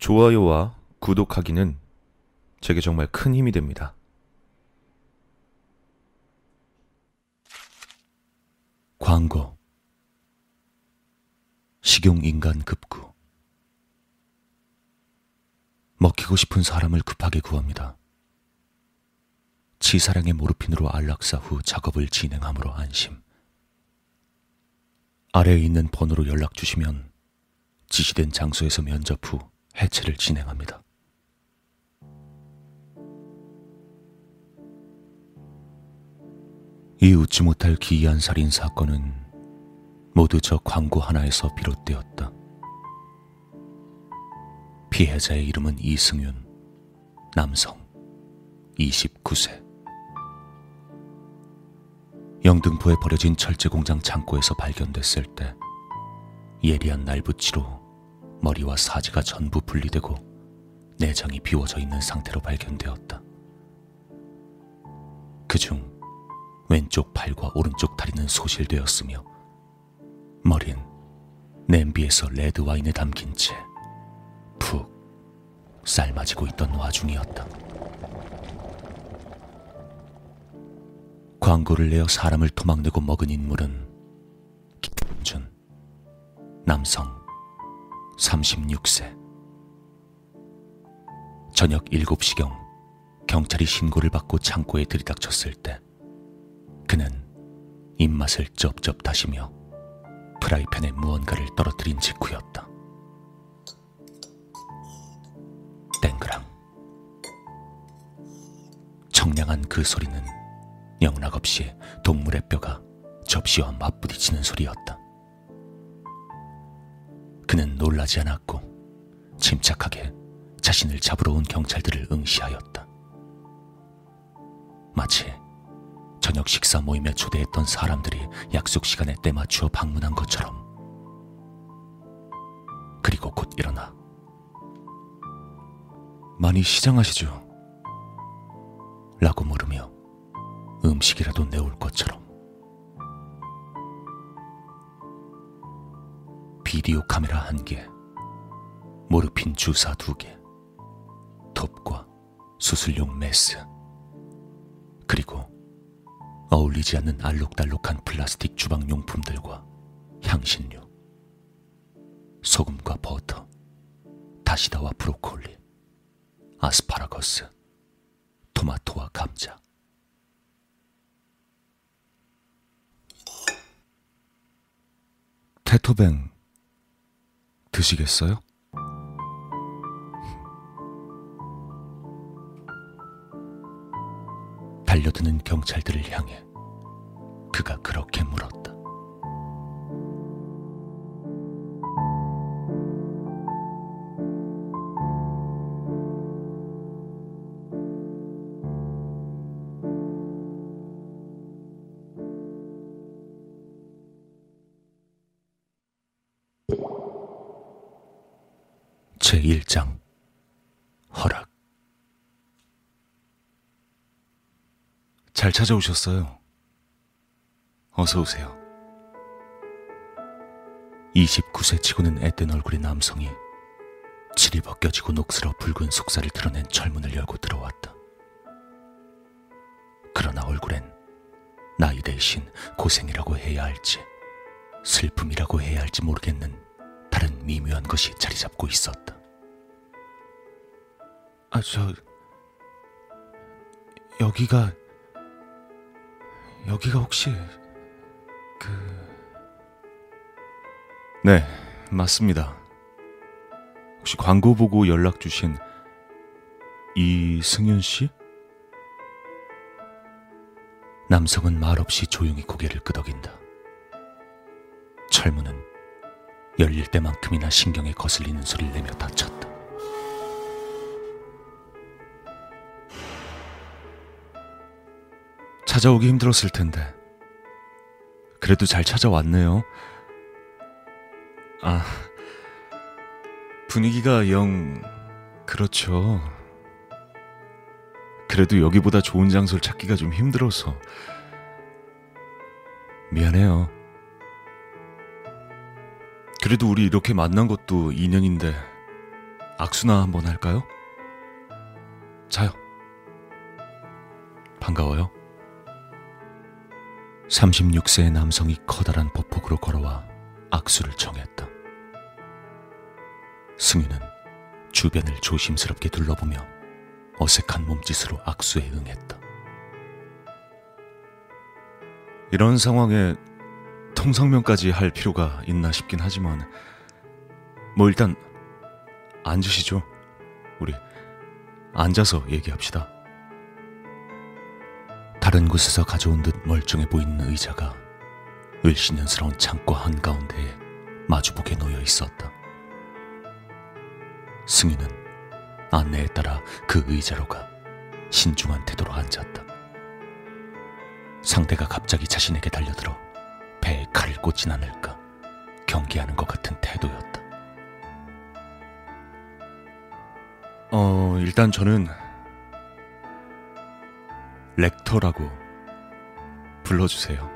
좋아요와 구독하기는 제게 정말 큰 힘이 됩니다. 광고 식용인간 급구 먹히고 싶은 사람을 급하게 구합니다. 치사량의 모르핀으로 안락사 후 작업을 진행함으로 안심. 아래에 있는 번호로 연락 주시면 지시된 장소에서 면접 후 해체를 진행합니다. 이 웃지 못할 기이한 살인 사건은 모두 저 광고 하나에서 비롯되었다. 피해자의 이름은 이승윤, 남성, 29세. 영등포에 버려진 철제 공장 창고에서 발견됐을 때 예리한 날붙이로 머리와 사지가 전부 분리되고 내장이 비워져 있는 상태로 발견되었다. 그중 왼쪽 팔과 오른쪽 다리는 소실되었으며 머린 냄비에서 레드 와인에 담긴 채 푹 삶아지고 있던 와중이었다. 광고를 내어 사람을 도망내고 먹은 인물은 김준 남성 36세 저녁 7시경 경찰이 신고를 받고 창고에 들이닥쳤을 때 그는 입맛을 쩝쩝 다시며 프라이팬에 무언가를 떨어뜨린 직후였다. 땡그랑 청량한 그 소리는 영락없이 동물의 뼈가 접시와 맞부딪히는 소리였다. 그는 놀라지 않았고 침착하게 자신을 잡으러 온 경찰들을 응시하였다. 마치 저녁 식사 모임에 초대했던 사람들이 약속 시간에 때맞추어 방문한 것처럼. 그리고 곧 일어나. 많이 시장하시죠? 라고 물으며 음식이라도 내올 것처럼. 비디오 카메라 한 개, 모르핀 주사 두 개, 톱과 수술용 메스, 그리고 어울리지 않는 알록달록한 플라스틱 주방용품들과 향신료, 소금과 버터, 다시다와 브로콜리, 아스파라거스, 토마토와 감자. 테토뱅 드시겠어요? 달려드는 경찰들을 향해 그가 그렇게 물었다. 찾아오셨어요. 어서 오세요. 29세 치고는 앳된 얼굴의 남성이 칠이 벗겨지고 녹슬어 붉은 속살을 드러낸 철문을 열고 들어왔다. 그러나 얼굴엔 나이 대신 고생이라고 해야 할지 슬픔이라고 해야 할지 모르겠는 다른 미묘한 것이 자리 잡고 있었다. 아, 저, 여기가, 여기가 혹시, 그, 네, 맞습니다. 혹시 광고 보고 연락 주신 이승윤 씨? 남성은 말없이 조용히 고개를 끄덕인다. 철문은 열릴 때만큼이나 신경에 거슬리는 소리를 내며 닫혔다. 찾아오기 힘들었을 텐데. 그래도 잘 찾아왔네요. 아, 분위기가 영, 그렇죠. 그래도 여기보다 좋은 장소를 찾기가 좀 힘들어서. 미안해요. 그래도 우리 이렇게 만난 것도 인연인데 악수나 한번 할까요? 자요. 반가워요. 36세의 남성이 커다란 보폭으로 걸어와 악수를 청했다. 승윤은 주변을 조심스럽게 둘러보며 어색한 몸짓으로 악수에 응했다. 이런 상황에 통성명까지 할 필요가 있나 싶긴 하지만 뭐 일단 앉으시죠. 우리 앉아서 얘기합시다. 다른 곳에서 가져온 듯 멀쩡해 보이는 의자가 을씨년스러운 창고 한가운데에 마주보게 놓여 있었다. 승윤은 안내에 따라 그 의자로 가 신중한 태도로 앉았다. 상대가 갑자기 자신에게 달려들어 배에 칼을 꽂진 않을까 경계하는 것 같은 태도였다. 어, 일단 저는 렉터라고 불러주세요.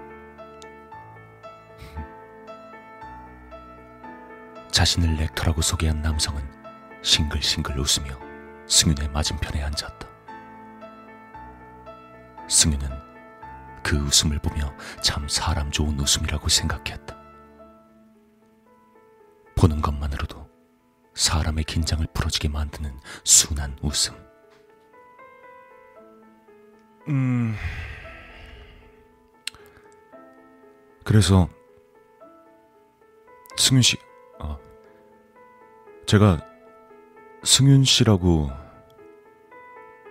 자신을 렉터라고 소개한 남성은 싱글싱글 웃으며 승윤의 맞은편에 앉았다. 승윤은 그 웃음을 보며 참 사람 좋은 웃음이라고 생각했다. 보는 것만으로도 사람의 긴장을 풀어지게 만드는 순한 웃음. 음. 그래서 승윤 씨, 아, 제가 승윤 씨라고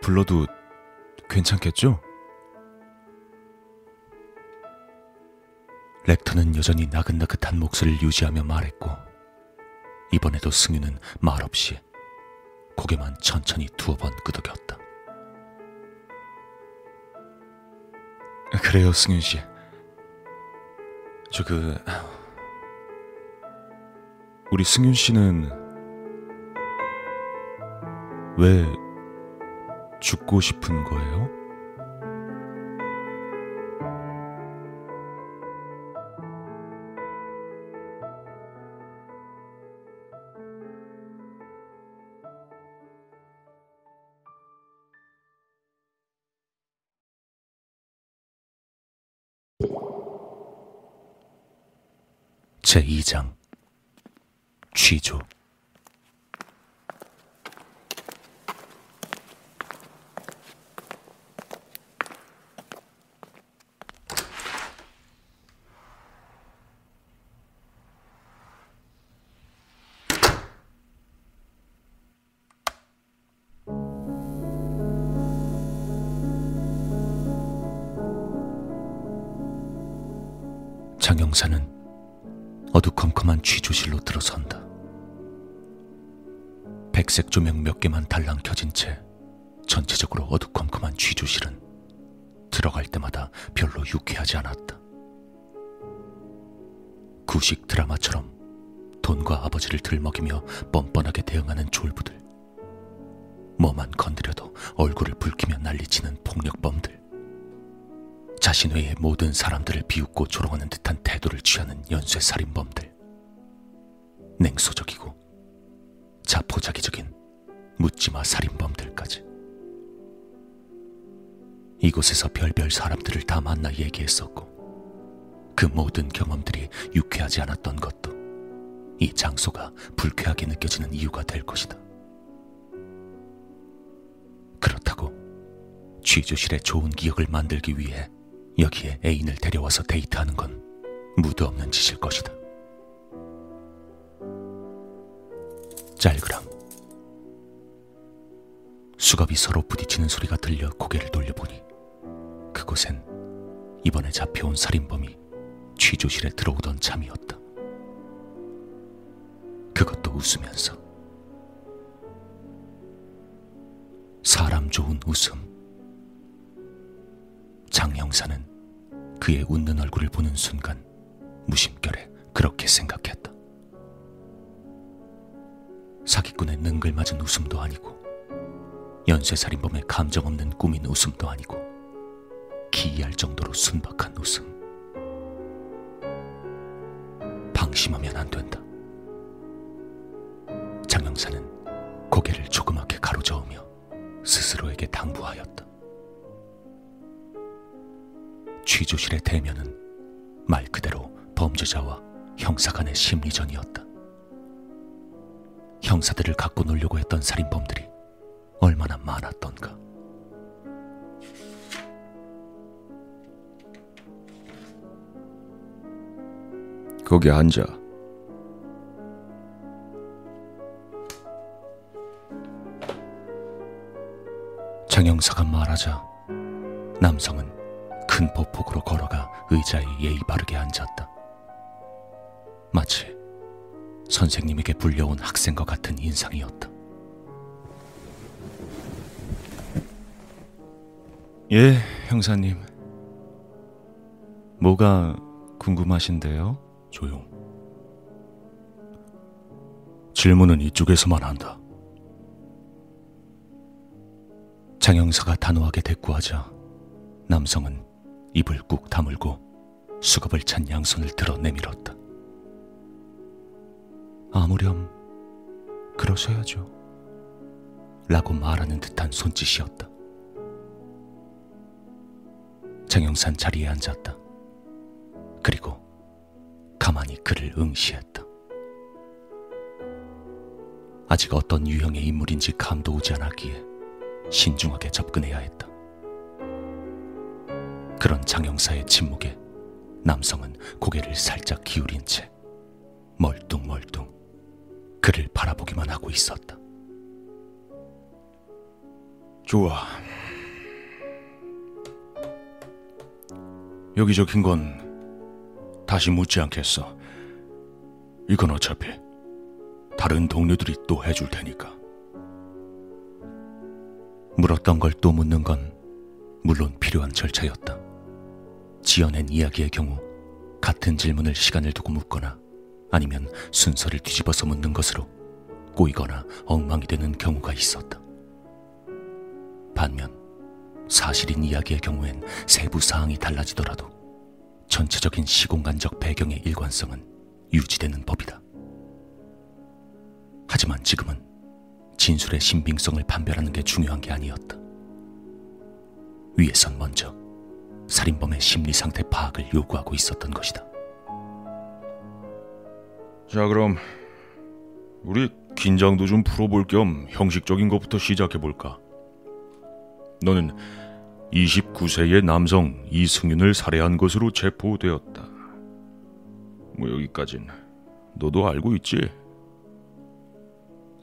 불러도 괜찮겠죠? 렉터는 여전히 나긋나긋한 목소리를 유지하며 말했고 이번에도 승윤은 말없이 고개만 천천히 두어 번 끄덕였다. 그래요, 승윤 씨. 저 그 우리 승윤 씨는 왜 죽고 싶은 거예요? 2장. 취조. 장영사는 어두컴컴한 취조실로 들어선다. 백색 조명 몇 개만 달랑 켜진 채 전체적으로 어두컴컴한 취조실은 들어갈 때마다 별로 유쾌하지 않았다. 구식 드라마처럼 돈과 아버지를 들먹이며 뻔뻔하게 대응하는 졸부들. 뭐만 건드려도 얼굴을 붉히며 난리치는 폭력범들. 자신 외의 모든 사람들을 비웃고 조롱하는 듯한 태도를 취하는 연쇄 살인범들. 냉소적이고 자포자기적인 묻지마 살인범들까지. 이곳에서 별별 사람들을 다 만나 얘기했었고 그 모든 경험들이 유쾌하지 않았던 것도 이 장소가 불쾌하게 느껴지는 이유가 될 것이다. 그렇다고 취조실의 좋은 기억을 만들기 위해 여기에 애인을 데려와서 데이트하는 건 무드 없는 짓일 것이다. 짤그랑 수갑이 서로 부딪히는 소리가 들려 고개를 돌려보니 그곳엔 이번에 잡혀온 살인범이 취조실에 들어오던 참이었다. 그것도 웃으면서 사람 좋은 웃음. 장 형사는 그의 웃는 얼굴을 보는 순간 무심결에 그렇게 생각했다. 사기꾼의 능글맞은 웃음도 아니고 연쇄살인범의 감정 없는 꾸민 웃음도 아니고 기이할 정도로 순박한 웃음. 방심하면 안 된다. 장 형사는 스스로에게 당부하였다. 취조실의 대면은 말 그대로 범죄자와 형사 간의 심리전이었다. 형사들을 갖고 놀려고 했던 살인범들이 얼마나 많았던가. 거기 앉아. 장영사가 말하자 남성은 큰 보폭으로 걸어가 의자에 예의 바르게 앉았다. 마치 선생님에게 불려온 학생과 같은 인상이었다. 예, 형사님. 뭐가 궁금하신데요? 조용. 질문은 이쪽에서만 한다. 장 형사가 단호하게 대꾸하자 남성은 입을 꾹 다물고 수갑을 찬 양손을 들어 내밀었다. 아무렴 그러셔야죠. 라고 말하는 듯한 손짓이었다. 장영산 자리에 앉았다. 그리고 가만히 그를 응시했다. 아직 어떤 유형의 인물인지 감도 오지 않았기에 신중하게 접근해야 했다. 그런 장영사의 침묵에 남성은 고개를 살짝 기울인 채 멀뚱멀뚱 그를 바라보기만 하고 있었다. 좋아. 여기 적힌 건 다시 묻지 않겠어. 이건 어차피 다른 동료들이 또 해줄 테니까. 물었던 걸 또 묻는 건 물론 필요한 절차였다. 지어낸 이야기의 경우 같은 질문을 시간을 두고 묻거나 아니면 순서를 뒤집어서 묻는 것으로 꼬이거나 엉망이 되는 경우가 있었다. 반면 사실인 이야기의 경우엔 세부 사항이 달라지더라도 전체적인 시공간적 배경의 일관성은 유지되는 법이다. 하지만 지금은 진술의 신빙성을 판별하는 게 중요한 게 아니었다. 위에선 먼저 살인범의 심리 상태 파악을 요구하고 있었던 것이다. 자, 그럼 우리 긴장도 좀 풀어볼 겸 형식적인 것부터 시작해 볼까? 너는 29세의 남성 이승윤을 살해한 것으로 체포되었다. 뭐 여기까진 너도 알고 있지?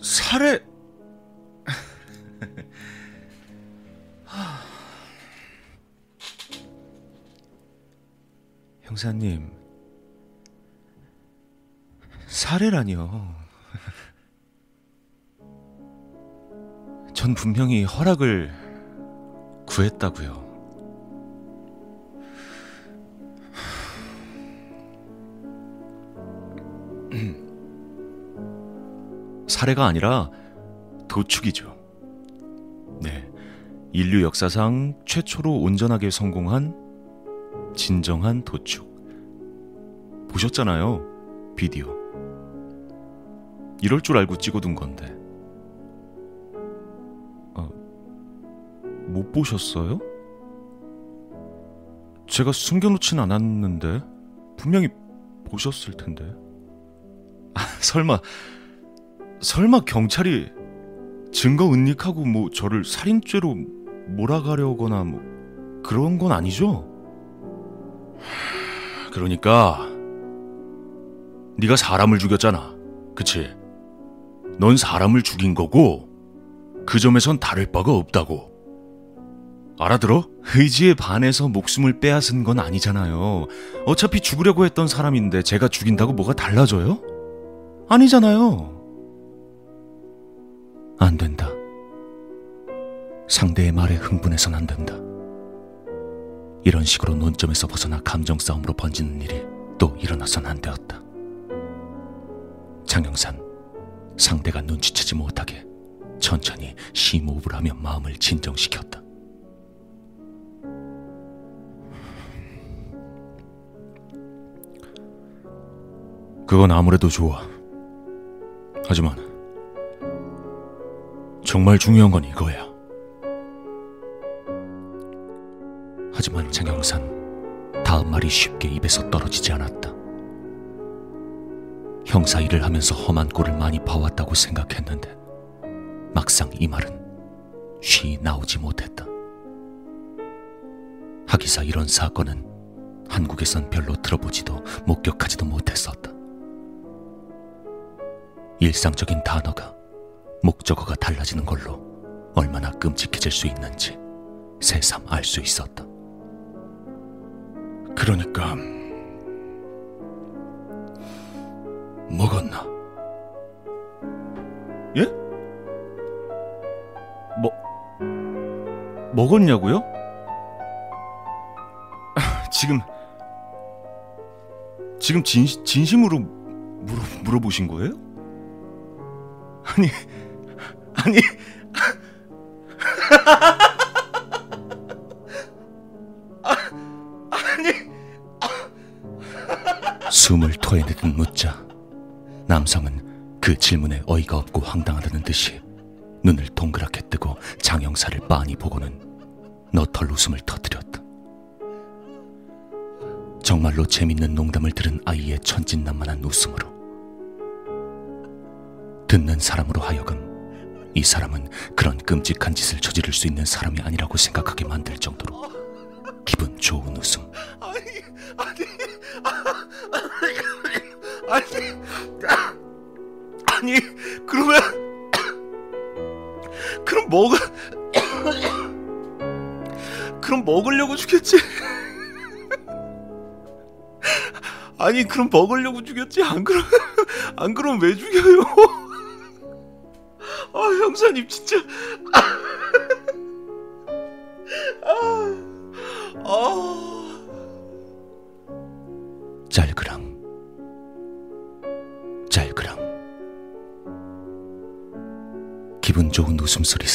살해 형사님 살해라니요. 전 분명히 허락을 구했다고요. 살해가 아니라 도축이죠. 네. 인류 역사상 최초로 온전하게 성공한 진정한 도축. 보셨잖아요. 비디오. 이럴 줄 알고 찍어둔 건데. 아, 못 보셨어요? 제가 숨겨놓진 않았는데 분명히 보셨을 텐데. 아, 설마 설마 경찰이 증거 은닉하고 뭐 저를 살인죄로 몰아가려거나 뭐 그런 건 아니죠? 그러니까 네가 사람을 죽였잖아. 그치? 넌 사람을 죽인 거고 그 점에선 다를 바가 없다고. 알아들어? 의지에 반해서 목숨을 빼앗은 건 아니잖아요. 어차피 죽으려고 했던 사람인데 제가 죽인다고 뭐가 달라져요? 아니잖아요. 안 된다. 상대의 말에 흥분해선 안 된다. 이런 식으로 논점에서 벗어나 감정 싸움으로 번지는 일이 또 일어나선 안 되었다. 장영산, 상대가 눈치채지 못하게 천천히 심호흡을 하며 마음을 진정시켰다. 그건 아무래도 좋아. 하지만 정말 중요한 건 이거야. 하지만 장영산 다음 말이 쉽게 입에서 떨어지지 않았다. 형사 일을 하면서 험한 꼴을 많이 봐왔다고 생각했는데 막상 이 말은 쉬 나오지 못했다. 하기사 이런 사건은 한국에선 별로 들어보지도 목격하지도 못했었다. 일상적인 단어가 목적어가 달라지는 걸로 얼마나 끔찍해질 수 있는지 새삼 알 수 있었다. 그러니까 먹었나? 예? 뭐 먹었냐고요? 아, 지금 지금 진, 진심으로 물어, 물어보신 거예요? 아니 아니 숨을 토해내듯 묻자 남성은 그 질문에 어이가 없고 황당하다는 듯이 눈을 동그랗게 뜨고 장영사를 빤히 보고는 너털 웃음을 터뜨렸다. 정말로 재밌는 농담을 들은 아이의 천진난만한 웃음으로 듣는 사람으로 하여금 이 사람은 그런 끔찍한 짓을 저지를 수 있는 사람이 아니라고 생각하게 만들 정도로 기분 좋은 웃음. 먹을 그럼 먹으려고 주겠지? 아니 그럼 먹으려고 죽였지? 안 그럼 안 그럼 왜 죽여요? 아 형사님 진짜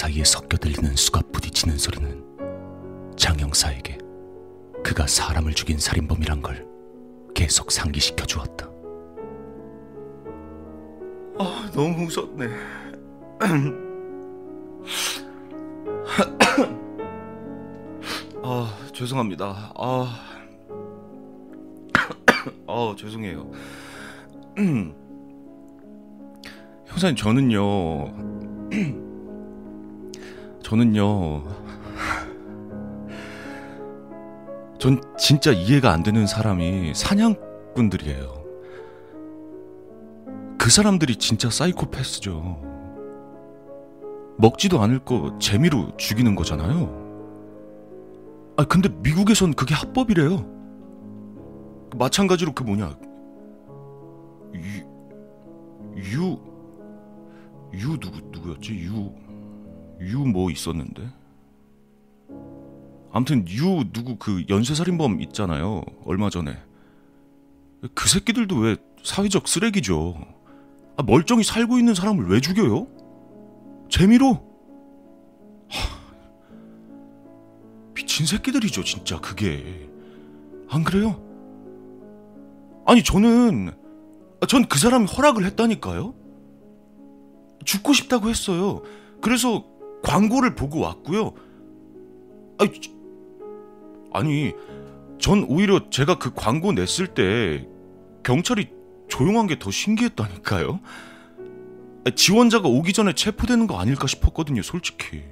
사이에 섞여 들리는 수갑 부딪히는 소리는 장영사에게 그가 사람을 죽인 살인범이란 걸 계속 상기시켜 주었다. 아, 너무 무섭네. 아, 죄송합니다. 아, 아, 죄송해요. 형사님, 저는요, 저는요, 전 진짜 이해가 안 되는 사람이 사냥꾼들이에요. 그 사람들이 진짜 사이코패스죠. 먹지도 않을 거 재미로 죽이는 거잖아요. 아 근데 미국에선 그게 합법이래요. 마찬가지로 그 뭐냐 유, 유, 유 누구 누구였지? 유, 유 뭐 있었는데? 아무튼 유 누구 그 연쇄살인범 있잖아요. 얼마 전에 그 새끼들도 왜 사회적 쓰레기죠. 아, 멀쩡히 살고 있는 사람을 왜 죽여요? 재미로? 하, 미친 새끼들이죠, 진짜 그게. 안 그래요? 아니 저는 전 그 사람이 허락을 했다니까요. 죽고 싶다고 했어요. 그래서 광고를 보고 왔고요. 아니, 아니, 전 오히려 제가 그 광고 냈을 때 경찰이 조용한 게 더 신기했다니까요. 지원자가 오기 전에 체포되는 거 아닐까 싶었거든요, 솔직히.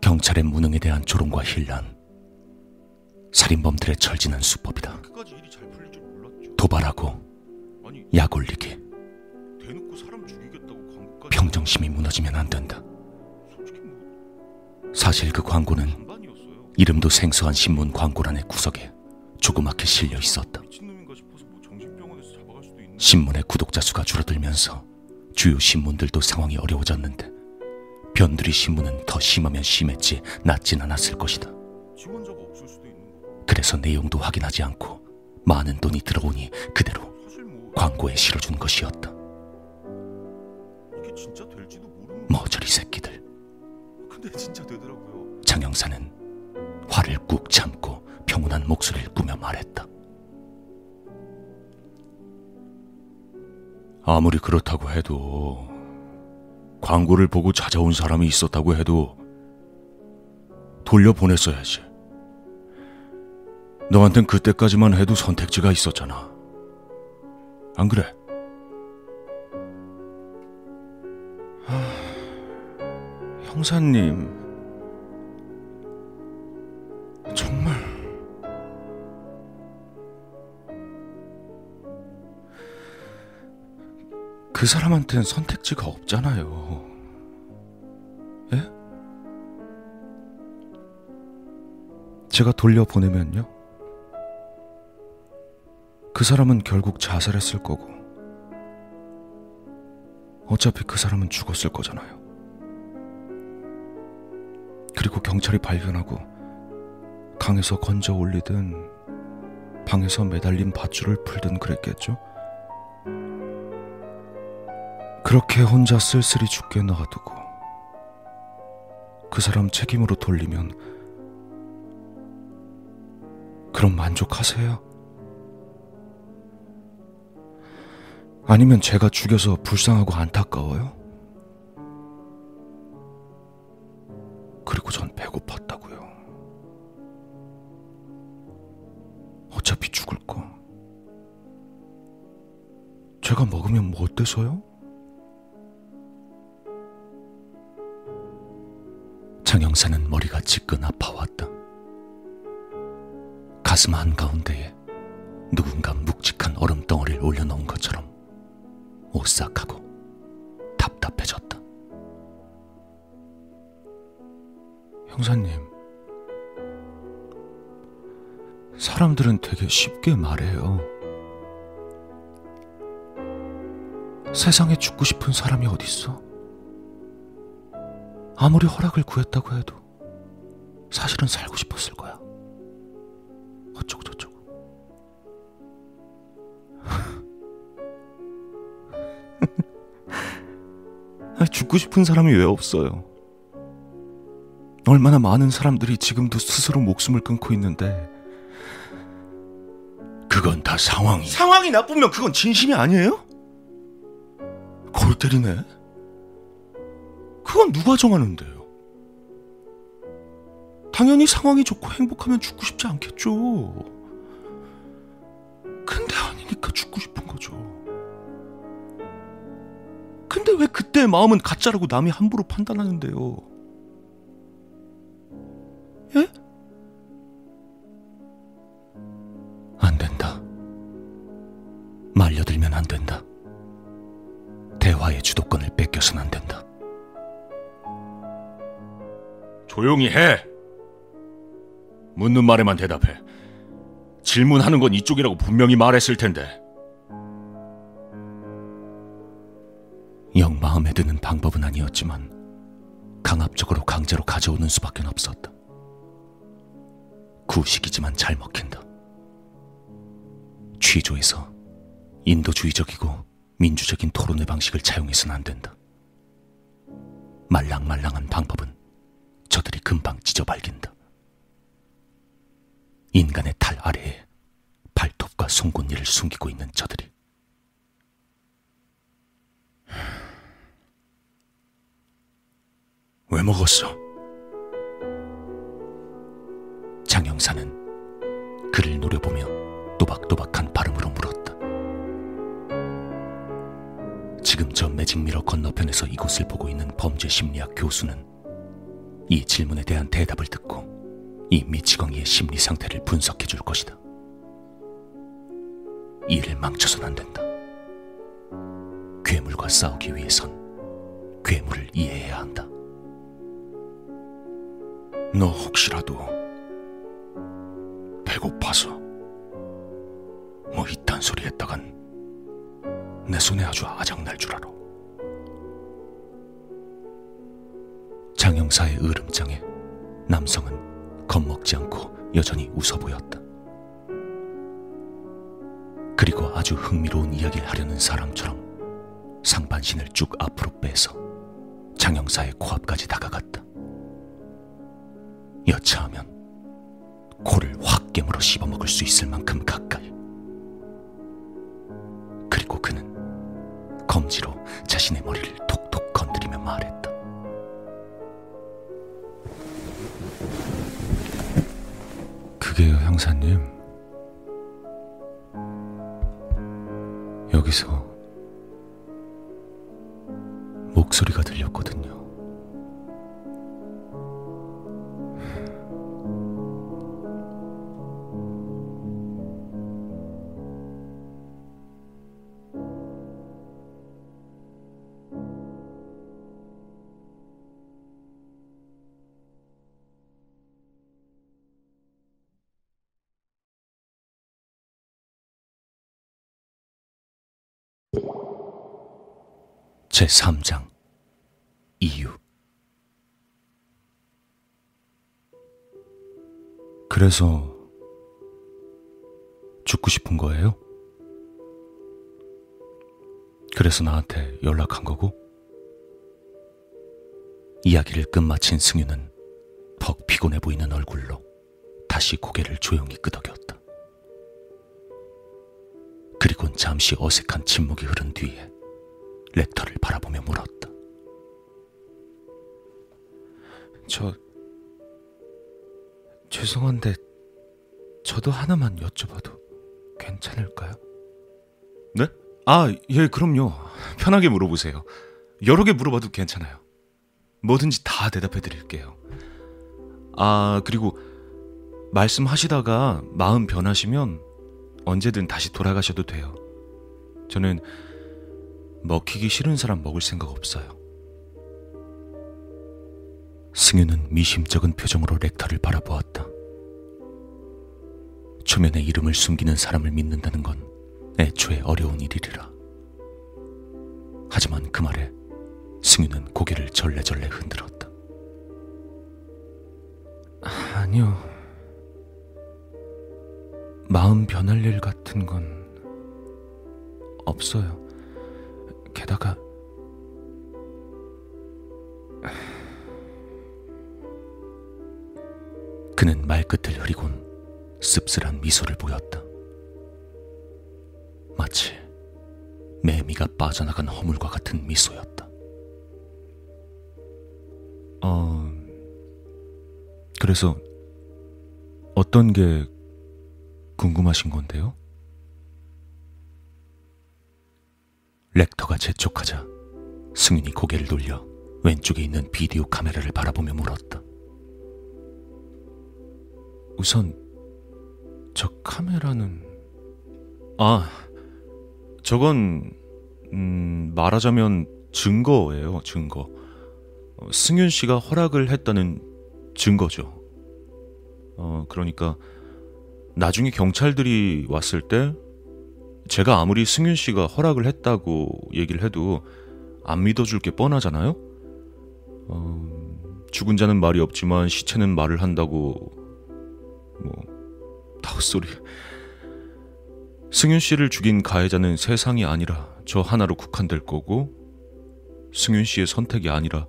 경찰의 무능에 대한 조롱과 힐난, 살인범들의 철진한 수법이다. 도발하고 약 올리기. 평정심이 무너지면 안 된다. 사실 그 광고는 이름도 생소한 신문 광고란의 구석에 조그맣게 실려 있었다. 신문의 구독자 수가 줄어들면서 주요 신문들도 상황이 어려워졌는데 변두리 신문은 더 심하면 심했지 낫진 않았을 것이다. 그래서 내용도 확인하지 않고 많은 돈이 들어오니 그대로 광고에 실어준 것이었다. 머저리 새끼들. 근데 진짜 되더라고요. 장영사는 화를 꾹 참고 평온한 목소리를 꾸며 말했다. 아무리 그렇다고 해도 광고를 보고 찾아온 사람이 있었다고 해도 돌려보냈어야지. 너한텐 그때까지만 해도 선택지가 있었잖아. 안 그래? 형사님, 정말 그 사람한테는 선택지가 없잖아요. 예? 제가 돌려보내면요? 그 사람은 결국 자살했을 거고, 어차피 그 사람은 죽었을 거잖아요. 그리고 경찰이 발견하고 강에서 건져 올리든 방에서 매달린 밧줄을 풀든 그랬겠죠? 그렇게 혼자 쓸쓸히 죽게 놔두고 그 사람 책임으로 돌리면 그럼 만족하세요? 아니면 제가 죽여서 불쌍하고 안타까워요? 그리고 전 배고팠다고요. 어차피 죽을 거. 제가 먹으면 뭐 어때서요? 장영사는 머리가 지끈 아파왔다. 가슴 한가운데에 누군가 묵직한 얼음 덩어리를 올려놓은 것처럼 오싹하고 답답해졌다. 형사님, 사람들은 되게 쉽게 말해요. 세상에 죽고 싶은 사람이 어딨어? 아무리 허락을 구했다고 해도 사실은 살고 싶었을 거야. 어쩌고 저쩌고. 죽고 싶은 사람이 왜 없어요? 얼마나 많은 사람들이 지금도 스스로 목숨을 끊고 있는데 그건 다 상황이. 상황이 나쁘면 그건 진심이 아니에요? 골 때리네. 그건 누가 정하는데요? 당연히 상황이 좋고 행복하면 죽고 싶지 않겠죠. 근데 아니니까 죽고 싶은 거죠. 근데 왜 그때의 마음은 가짜라고 남이 함부로 판단하는데요? 안 된다. 대화의 주도권을 뺏겨선 안 된다. 조용히 해. 묻는 말에만 대답해. 질문하는 건 이쪽이라고 분명히 말했을 텐데. 영 마음에 드는 방법은 아니었지만 강압적으로 강제로 가져오는 수밖에 없었다. 구식이지만 잘 먹힌다. 취조에서 인도주의적이고 민주적인 토론의 방식을 차용해서는 안 된다. 말랑말랑한 방법은 저들이 금방 찢어발긴다. 인간의 탈 아래에 발톱과 송곳니를 숨기고 있는 저들이 왜 먹었어? 장영사는 그를 노려보며 또박또박한 발음 지금 저 매직미러 건너편에서 이곳을 보고 있는 범죄 심리학 교수는 이 질문에 대한 대답을 듣고 이 미치광이의 심리 상태를 분석해 줄 것이다. 이를 망쳐선 안 된다. 괴물과 싸우기 위해선 괴물을 이해해야 한다. 너 혹시라도 배고파서 뭐 이딴 소리 했다간 내 손에 아주 아작날 줄 알아. 장영사의 으름장에 남성은 겁먹지 않고 여전히 웃어 보였다. 그리고 아주 흥미로운 이야기를 하려는 사람처럼 상반신을 쭉 앞으로 빼서 장영사의 코앞까지 다가갔다. 여차하면 코를 확 깨물어 씹어먹을 수 있을 만큼 가까이. 그리고 그는 검지로 자신의 머리를 톡톡 건드리며 말했다. 그게요, 형사님. 여기서 목소리가 들렸거든요. 제 3장 이유 그래서 죽고 싶은 거예요? 그래서 나한테 연락한 거고? 이야기를 끝마친 승유는 퍽 피곤해 보이는 얼굴로 다시 고개를 조용히 끄덕였다. 그리곤 잠시 어색한 침묵이 흐른 뒤에 렉터를 바라보며 물었다. 저 죄송한데 저도 하나만 여쭤봐도 괜찮을까요? 네? 아, 예, 그럼요. 편하게 물어보세요. 여러 개 물어봐도 괜찮아요. 뭐든지 다 대답해 드릴게요. 아, 그리고 말씀하시다가 마음 변하시면 언제든 다시 돌아가셔도 돼요. 저는 먹히기 싫은 사람 먹을 생각 없어요. 승유는 미심쩍은 표정으로 렉터를 바라보았다. 초면에 이름을 숨기는 사람을 믿는다는 건 애초에 어려운 일이리라. 하지만 그 말에 승유는 고개를 절레절레 흔들었다. 아니요. 마음 변할 일 같은 건 없어요. 게다가 그는 말끝을 흐리곤 씁쓸한 미소를 보였다. 마치 매미가 빠져나간 허물과 같은 미소였다. 어 그래서 어떤 게 궁금하신 건데요? 렉터가 재촉하자 승윤이 고개를 돌려 왼쪽에 있는 비디오 카메라를 바라보며 물었다. 우선 저 카메라는 아 저건 음, 말하자면 증거예요 증거 어, 승윤 씨가 허락을 했다는 증거죠 어 그러니까 나중에 경찰들이 왔을 때 제가 아무리 승윤 씨가 허락을 했다고 얘기를 해도 안 믿어줄 게 뻔하잖아요 어, 죽은 자는 말이 없지만 시체는 말을 한다고 뭐 헛소리. 승윤 씨를 죽인 가해자는 세상이 아니라 저 하나로 국한될 거고 승윤 씨의 선택이 아니라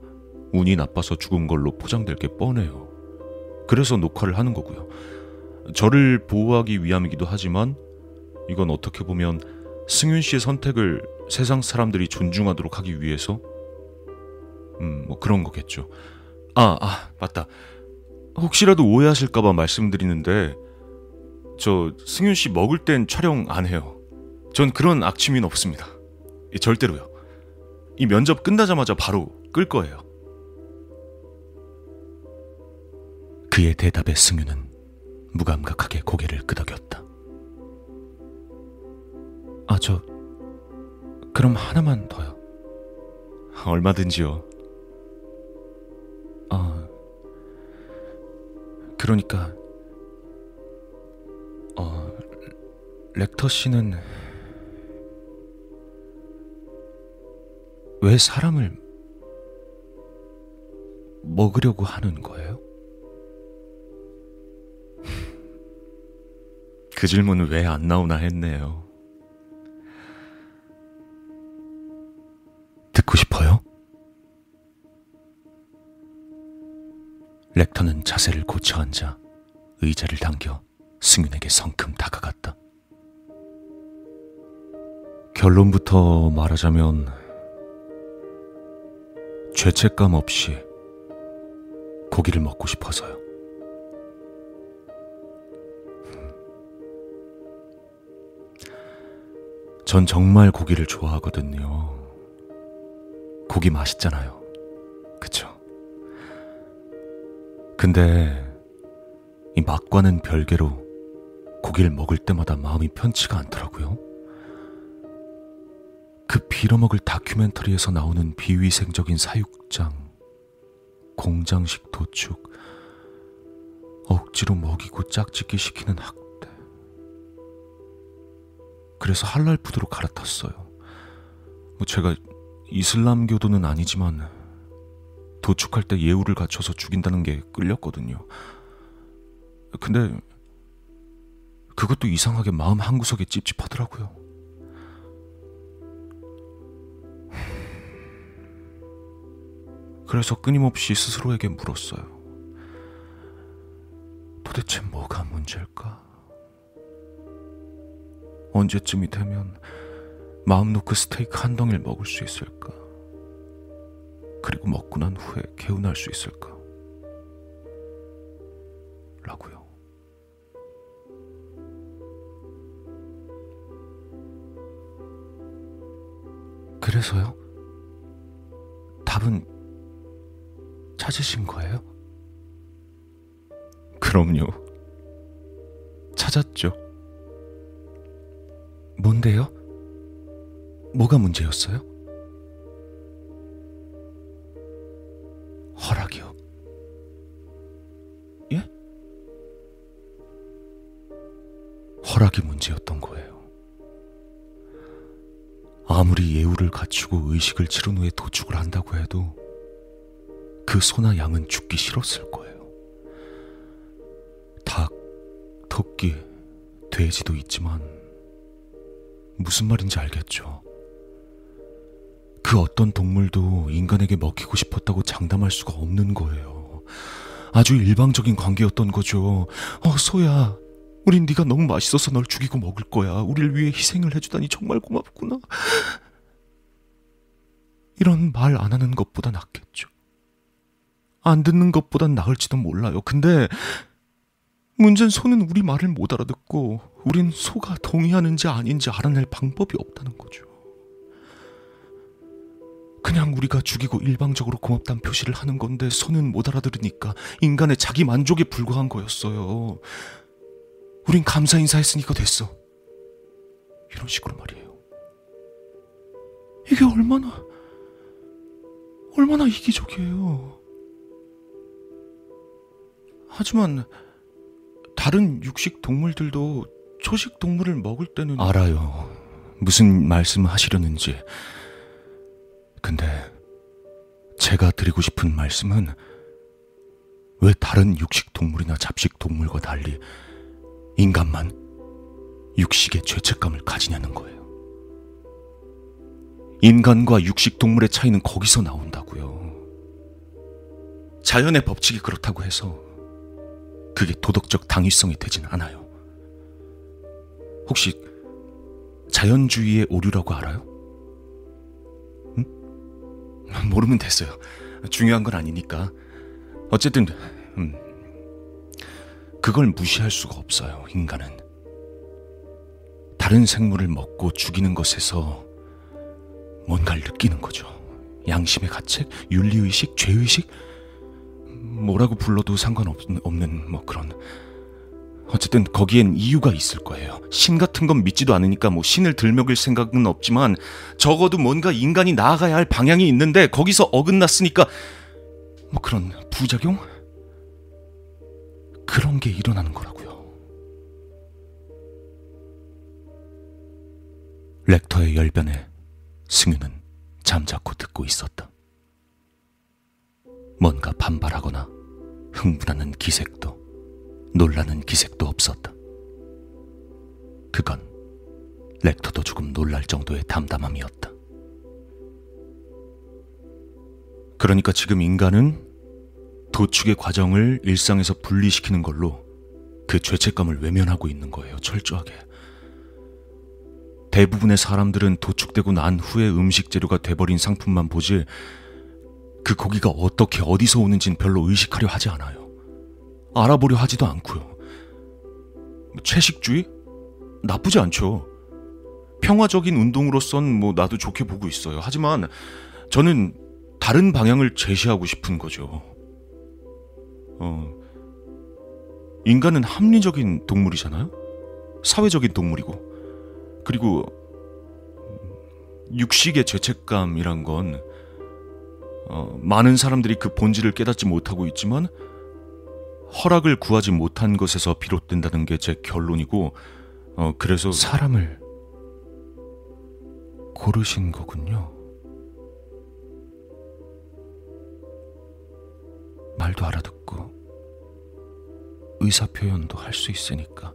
운이 나빠서 죽은 걸로 포장될 게 뻔해요. 그래서 녹화를 하는 거고요. 저를 보호하기 위함이기도 하지만 이건 어떻게 보면 승윤 씨의 선택을 세상 사람들이 존중하도록 하기 위해서 음, 뭐 그런 거겠죠. 아, 아, 맞다. 혹시라도 오해하실까봐 말씀드리는데 저 승윤 씨 먹을 땐 촬영 안 해요. 전 그런 악취미는 없습니다. 절대로요. 이 면접 끝나자마자 바로 끌 거예요. 그의 대답에 승윤은 무감각하게 고개를 끄덕였다. 아, 저 그럼 하나만 더요. 얼마든지요. 아, 그러니까 어, 렉터 씨는 왜 사람을 먹으려고 하는 거예요? 그 질문은 왜 안 나오나 했네요. 듣고 싶어요? 렉터는 자세를 고쳐 앉아 의자를 당겨 승윤에게 성큼 다가갔다. 결론부터 말하자면 죄책감 없이 고기를 먹고 싶어서요. 전 정말 고기를 좋아하거든요. 고기 맛있잖아요. 그쵸? 근데 이 맛과는 별개로 고기를 먹을 때마다 마음이 편치가 않더라고요. 그 빌어먹을 다큐멘터리에서 나오는 비위생적인 사육장, 공장식 도축, 억지로 먹이고 짝짓기 시키는 학대. 그래서 할랄 푸드로 갈아탔어요. 뭐 제가 이슬람교도는 아니지만 도축할 때 예우를 갖춰서 죽인다는 게 끌렸거든요. 근데 그것도 이상하게 마음 한구석에 찝찝하더라고요. 그래서 끊임없이 스스로에게 물었어요. 도대체 뭐가 문제일까? 언제쯤이 되면 마음 놓고 스테이크 한 덩이를 먹을 수 있을까? 그리고 먹고 난 후에 개운할 수 있을까? 라고요. 그래서요? 답은 찾으신 거예요? 그럼요. 찾았죠. 뭔데요? 뭐가 문제였어요? 허락이요. 예? 허락이 문제였던 거예요. 아무리 예우를 갖추고 의식을 치른 후에 도축을 한다고 해도 그 소나 양은 죽기 싫었을 거예요. 닭, 토끼, 돼지도 있지만 무슨 말인지 알겠죠. 그 어떤 동물도 인간에게 먹히고 싶었다고 장담할 수가 없는 거예요. 아주 일방적인 관계였던 거죠. 어, 소야. 우린 네가 너무 맛있어서 널 죽이고 먹을 거야. 우릴 위해 희생을 해주다니 정말 고맙구나. 이런 말 안 하는 것보다 낫겠죠. 안 듣는 것보단 나을지도 몰라요. 근데 문제는 소는 우리 말을 못 알아듣고 우린 소가 동의하는지 아닌지 알아낼 방법이 없다는 거죠. 그냥 우리가 죽이고 일방적으로 고맙다는 표시를 하는 건데 소는 못 알아들으니까 인간의 자기 만족에 불과한 거였어요. 우린 감사 인사했으니까 됐어. 이런 식으로 말이에요. 이게 얼마나 얼마나 이기적이에요. 하지만 다른 육식 동물들도 초식 동물을 먹을 때는 알아요. 무슨 말씀 하시려는지. 근데 제가 드리고 싶은 말씀은 왜 다른 육식 동물이나 잡식 동물과 달리 인간만 육식의 죄책감을 가지냐는 거예요. 인간과 육식 동물의 차이는 거기서 나온다고요. 자연의 법칙이 그렇다고 해서 그게 도덕적 당위성이 되진 않아요. 혹시 자연주의의 오류라고 알아요? 응? 모르면 됐어요. 중요한 건 아니니까. 어쨌든 음, 그걸 무시할 수가 없어요. 인간은 다른 생물을 먹고 죽이는 것에서 뭔가를 느끼는 거죠. 양심의 가책, 윤리의식, 죄의식, 뭐라고 불러도 상관없는 뭐 그런. 어쨌든 거기엔 이유가 있을 거예요. 신 같은 건 믿지도 않으니까 뭐 신을 들먹일 생각은 없지만 적어도 뭔가 인간이 나아가야 할 방향이 있는데 거기서 어긋났으니까 뭐 그런 부작용? 그런 게 일어나는 거라고요. 렉터의 열변에 승유는 잠자코 듣고 있었다. 뭔가 반발하거나 흥분하는 기색도 놀라는 기색도 없었다. 그건 렉터도 조금 놀랄 정도의 담담함이었다. 그러니까 지금 인간은 도축의 과정을 일상에서 분리시키는 걸로 그 죄책감을 외면하고 있는 거예요, 철저하게. 대부분의 사람들은 도축되고 난 후에 음식 재료가 돼버린 상품만 보지 그 고기가 어떻게 어디서 오는지는 별로 의식하려 하지 않아요. 알아보려 하지도 않고요. 채식주의? 나쁘지 않죠. 평화적인 운동으로선 뭐 나도 좋게 보고 있어요. 하지만 저는 다른 방향을 제시하고 싶은 거죠. 어, 인간은 합리적인 동물이잖아요? 사회적인 동물이고. 그리고 육식의 죄책감이란 건 어, 많은 사람들이 그 본질을 깨닫지 못하고 있지만 허락을 구하지 못한 것에서 비롯된다는 게 제 결론이고 어, 그래서 사람을 고르신 거군요. 말도 알아듣고 의사 표현도 할 수 있으니까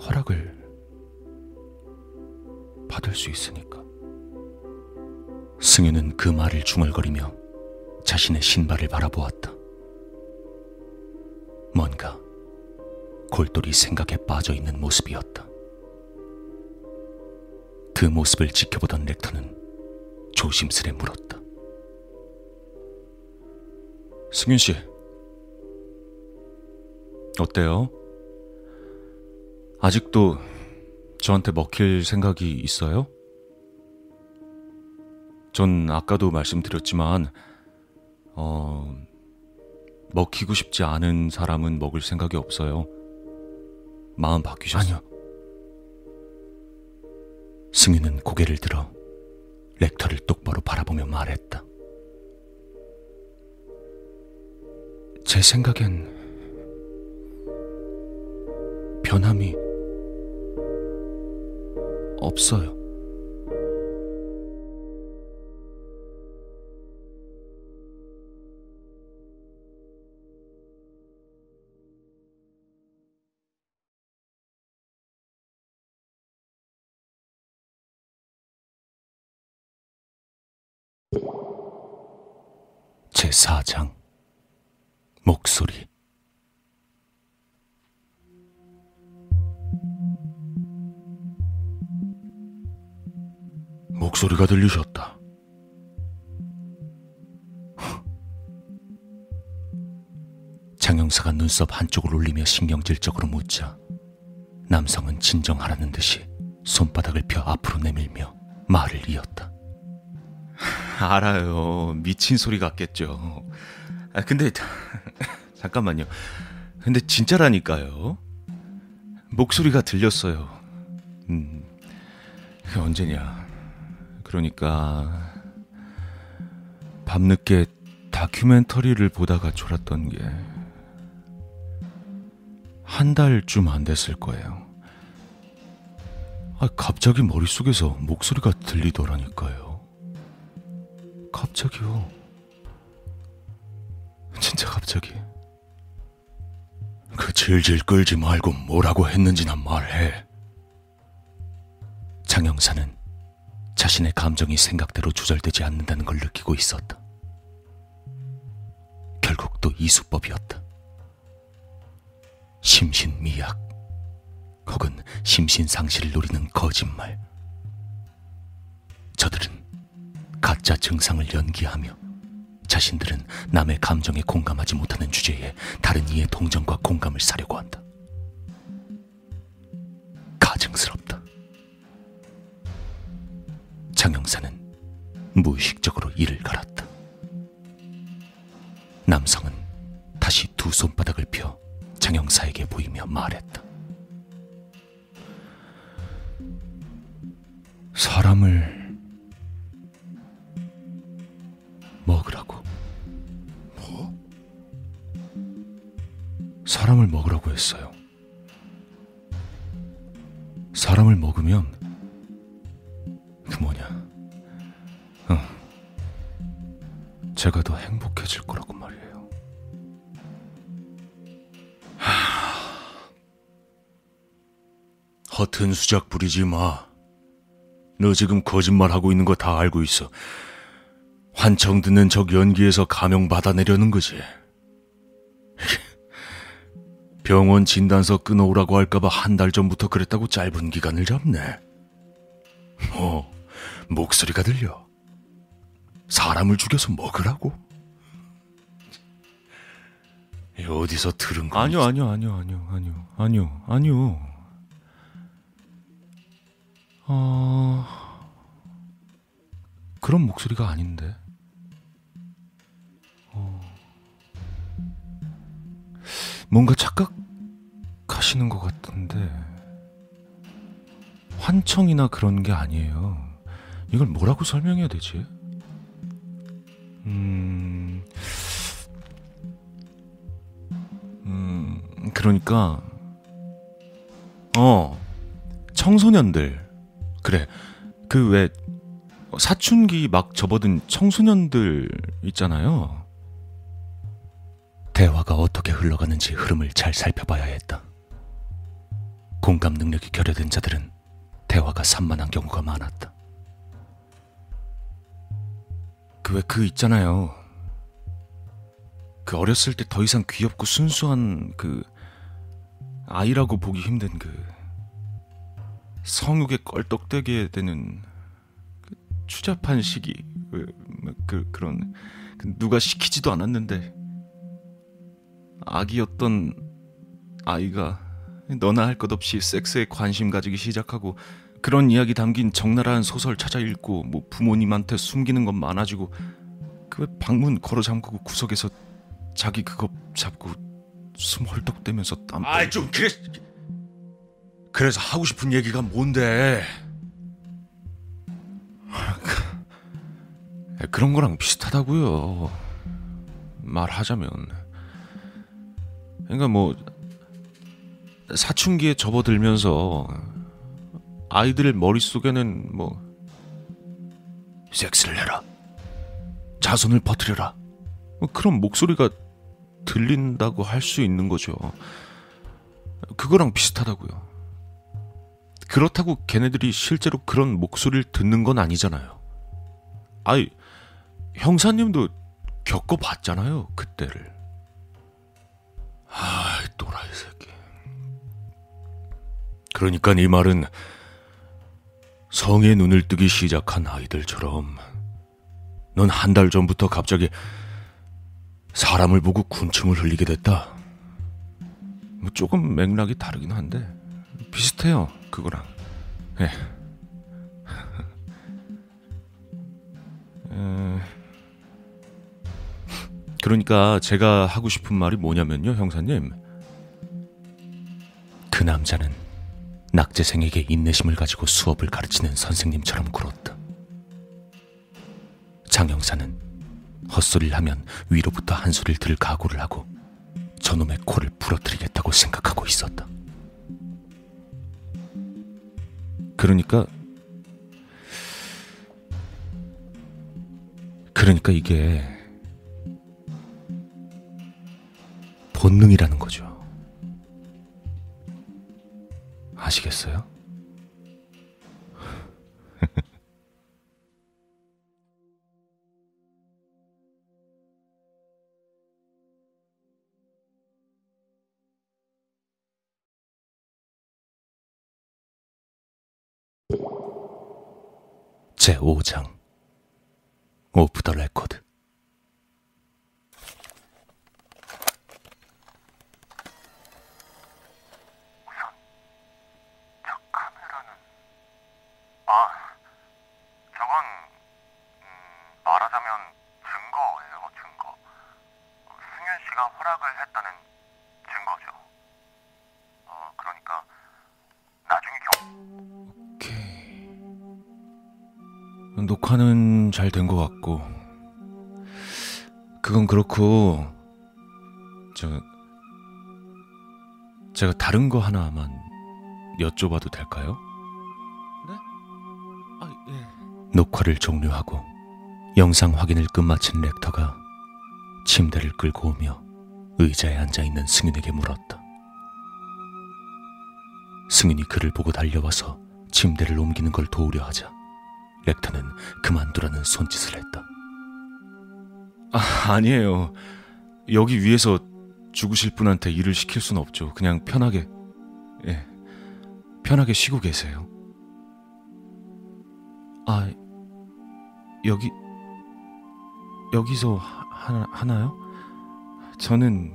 허락을 받을 수 있으니까. 승윤은 그 말을 중얼거리며 자신의 신발을 바라보았다. 골똘히 생각에 빠져 있는 모습이었다. 그 모습을 지켜보던 렉터는 조심스레 물었다. 승윤 씨 어때요? 아직도 저한테 먹힐 생각이 있어요? 전 아까도 말씀드렸지만 어 먹히고 싶지 않은 사람은 먹을 생각이 없어요. 마음 바뀌셨어요? 아니요. 승윤은 고개를 들어 렉터를 똑바로 바라보며 말했다. 제 생각엔 변함이 없어요. 제4장 목소리 목소리가 들리셨다. 장영사가 눈썹 한쪽을 올리며 신경질적으로 묻자 남성은 진정하라는 듯이 손바닥을 펴 앞으로 내밀며 말을 이었다. 알아요. 미친 소리 같겠죠. 아, 근데, 잠깐만요. 근데 진짜라니까요. 목소리가 들렸어요. 음, 그게 언제냐. 그러니까, 밤늦게 다큐멘터리를 보다가 졸았던 게, 한 달쯤 안 됐을 거예요. 아, 갑자기 머릿속에서 목소리가 들리더라니까요. 갑자기요. 진짜 갑자기. 그 질질 끌지 말고 뭐라고 했는지나 말해. 장영사는 자신의 감정이 생각대로 조절되지 않는다는 걸 느끼고 있었다. 결국 또 이수법이었다. 심신미약 혹은 심신상실을 노리는 거짓말. 저들은 가짜 증상을 연기하며 자신들은 남의 감정에 공감하지 못하는 주제에 다른 이의 동정과 공감을 사려고 한다. 가증스럽다. 장영사는 무의식적으로 이를 갈았다. 남성은 다시 두 손바닥을 펴 장영사에게 보이며 말했다. 사람을 먹으라고. 뭐? 사람을 먹으라고 했어요. 사람을 먹으면 그 뭐냐, 어, 제가 더 행복해질 거라고 말이에요. 허튼 수작 부리지 마. 너 지금 거짓말하고 있는 거 다 알고 있어. 환청 듣는 적 연기에서 감형 받아내려는 거지. 병원 진단서 끊어오라고 할까봐 한 달 전부터 그랬다고 짧은 기간을 잡네. 뭐, 목소리가 들려. 사람을 죽여서 먹으라고? 어디서 들은 거? 아니요, 아니요, 아니요, 아니요, 아니요, 아니요. 아니요. 어, 그런 목소리가 아닌데. 뭔가 착각하시는 것 같은데. 환청이나 그런 게 아니에요. 이걸 뭐라고 설명해야 되지? 음, 음, 그러니까, 어, 청소년들. 그래. 그 왜 사춘기 막 접어든 청소년들 있잖아요. 대화가 어떻게 흘러가는지 흐름을 잘 살펴봐야 했다. 공감 능력이 결여된 자들은 대화가 산만한 경우가 많았다. 그왜그 있잖아요. 그 어렸을 때 더 이상 귀엽고 순수한 그 아이라고 보기 힘든 그 성욕에 껄떡대게 되는 그 추잡한 시기 그, 그 그런 그 누가 시키지도 않았는데 아기였던 아이가 너나 할 것 없이 섹스에 관심 가지기 시작하고 그런 이야기 담긴 적나라한 소설 찾아 읽고 뭐 부모님한테 숨기는 건 많아지고 그왜 방문 걸어 잠그고 구석에서 자기 그거 잡고 숨 헐떡대면서 땀 아이 좀 그래. 그래서 하고 싶은 얘기가 뭔데? 에, 그런 거랑 비슷하다고요. 말하자면 그러니까 뭐 사춘기에 접어들면서 아이들 머릿속에는 뭐 섹스를 해라. 자손을 퍼뜨려라. 뭐 그런 목소리가 들린다고 할 수 있는 거죠. 그거랑 비슷하다고요. 그렇다고 걔네들이 실제로 그런 목소리를 듣는 건 아니잖아요. 아이, 형사님도 겪어봤잖아요, 그때를. 아이 또라이 새끼. 그러니까 네 말은 성에 눈을 뜨기 시작한 아이들처럼 넌 한 달 전부터 갑자기 사람을 보고 군침을 흘리게 됐다. 뭐 조금 맥락이 다르긴 한데 비슷해요, 그거랑. 예. 에, 그러니까 제가 하고 싶은 말이 뭐냐면요, 형사님. 그 남자는 낙제생에게 인내심을 가지고 수업을 가르치는 선생님처럼 굴었다. 장 형사는 헛소리를 하면 위로부터 한 소리를 들을 각오를 하고 저놈의 코를 부러뜨리겠다고 생각하고 있었다. 그러니까 그러니까 이게 본능이라는 거죠. 아시겠어요? 제5장 오프 더 레코드 녹화는 잘 된 것 같고 그건 그렇고 저 제가 다른 거 하나만 여쭤봐도 될까요? 네? 아 예. 녹화를 종료하고 영상 확인을 끝마친 렉터가 침대를 끌고 오며 의자에 앉아 있는 승윤에게 물었다. 승윤이 그를 보고 달려와서 침대를 옮기는 걸 도우려 하자 렉터는 그만두라는 손짓을 했다. 아, 아니에요. 여기 위에서 죽으실 분한테 일을 시킬 수는 없죠. 그냥 편하게, 예, 편하게 쉬고 계세요. 아, 여기, 여기서 하, 하나요? 저는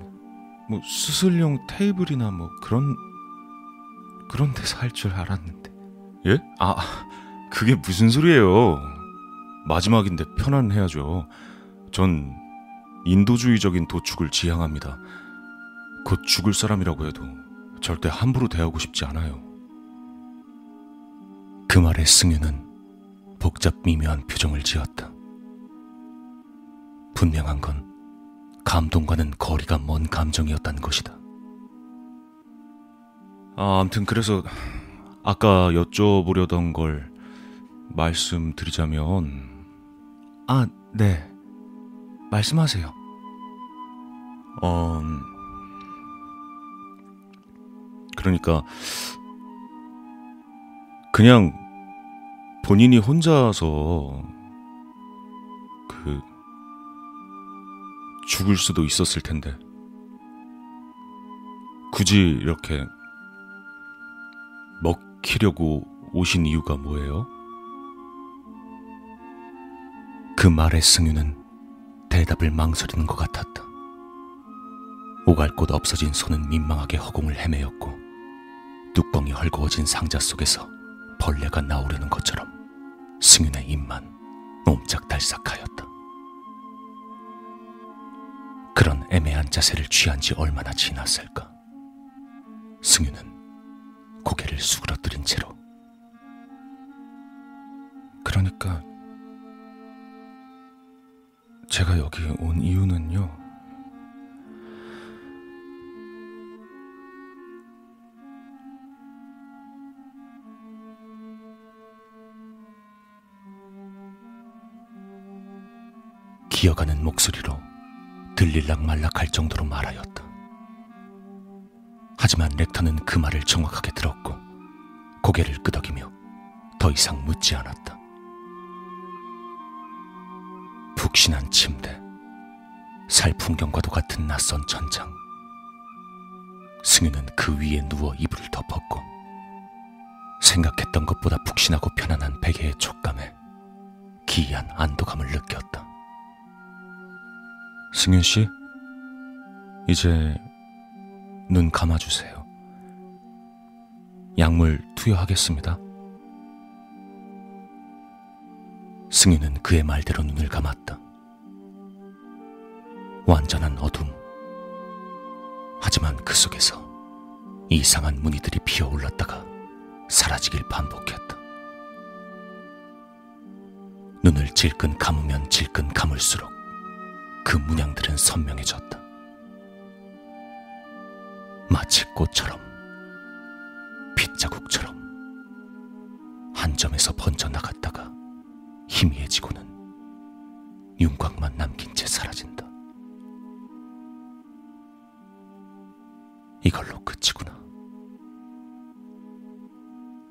뭐 수술용 테이블이나 뭐 그런, 그런 데서 할 줄 알았는데. 예? 아, 그게 무슨 소리예요? 마지막인데 편안해야죠. 전 인도주의적인 도축을 지향합니다. 곧 죽을 사람이라고 해도 절대 함부로 대하고 싶지 않아요. 그 말에 승유는 복잡 미묘한 표정을 지었다. 분명한 건 감동과는 거리가 먼 감정이었다는 것이다. 아, 아무튼 그래서 아까 여쭤보려던 걸 말씀드리자면 아, 네. 말씀하세요. 어 음, 그러니까 그냥 본인이 혼자서 그 죽을 수도 있었을 텐데 굳이 이렇게 먹히려고 오신 이유가 뭐예요? 그 말에 승유는 대답을 망설이는 것 같았다. 오갈 곳 없어진 손은 민망하게 허공을 헤매였고 뚜껑이 헐거워진 상자 속에서 벌레가 나오려는 것처럼 승윤의 입만 옴짝달싹하였다. 그런 애매한 자세를 취한 지 얼마나 지났을까? 승윤은 고개를 수그러뜨린 채로 그러니까 제가 여기 온 이유는요. 기어가는 목소리로 들릴락 말락 할 정도로 말하였다. 하지만 렉터는 그 말을 정확하게 들었고 고개를 끄덕이며 더 이상 묻지 않았다. 푹신한 침대, 살 풍경과도 같은 낯선 천장. 승유는 그 위에 누워 이불을 덮었고 생각했던 것보다 푹신하고 편안한 베개의 촉감에 기이한 안도감을 느꼈다. 승윤 씨, 이제 눈 감아주세요. 약물 투여하겠습니다. 승윤은 그의 말대로 눈을 감았다. 완전한 어둠. 하지만 그 속에서 이상한 무늬들이 피어올랐다가 사라지길 반복했다. 눈을 질끈 감으면 질끈 감을수록 그 문양들은 선명해졌다. 마치 꽃처럼, 빗자국처럼 한 점에서 번져나갔다가 희미해지고는 윤곽만 남긴 채 사라진다. 이걸로 끝이구나.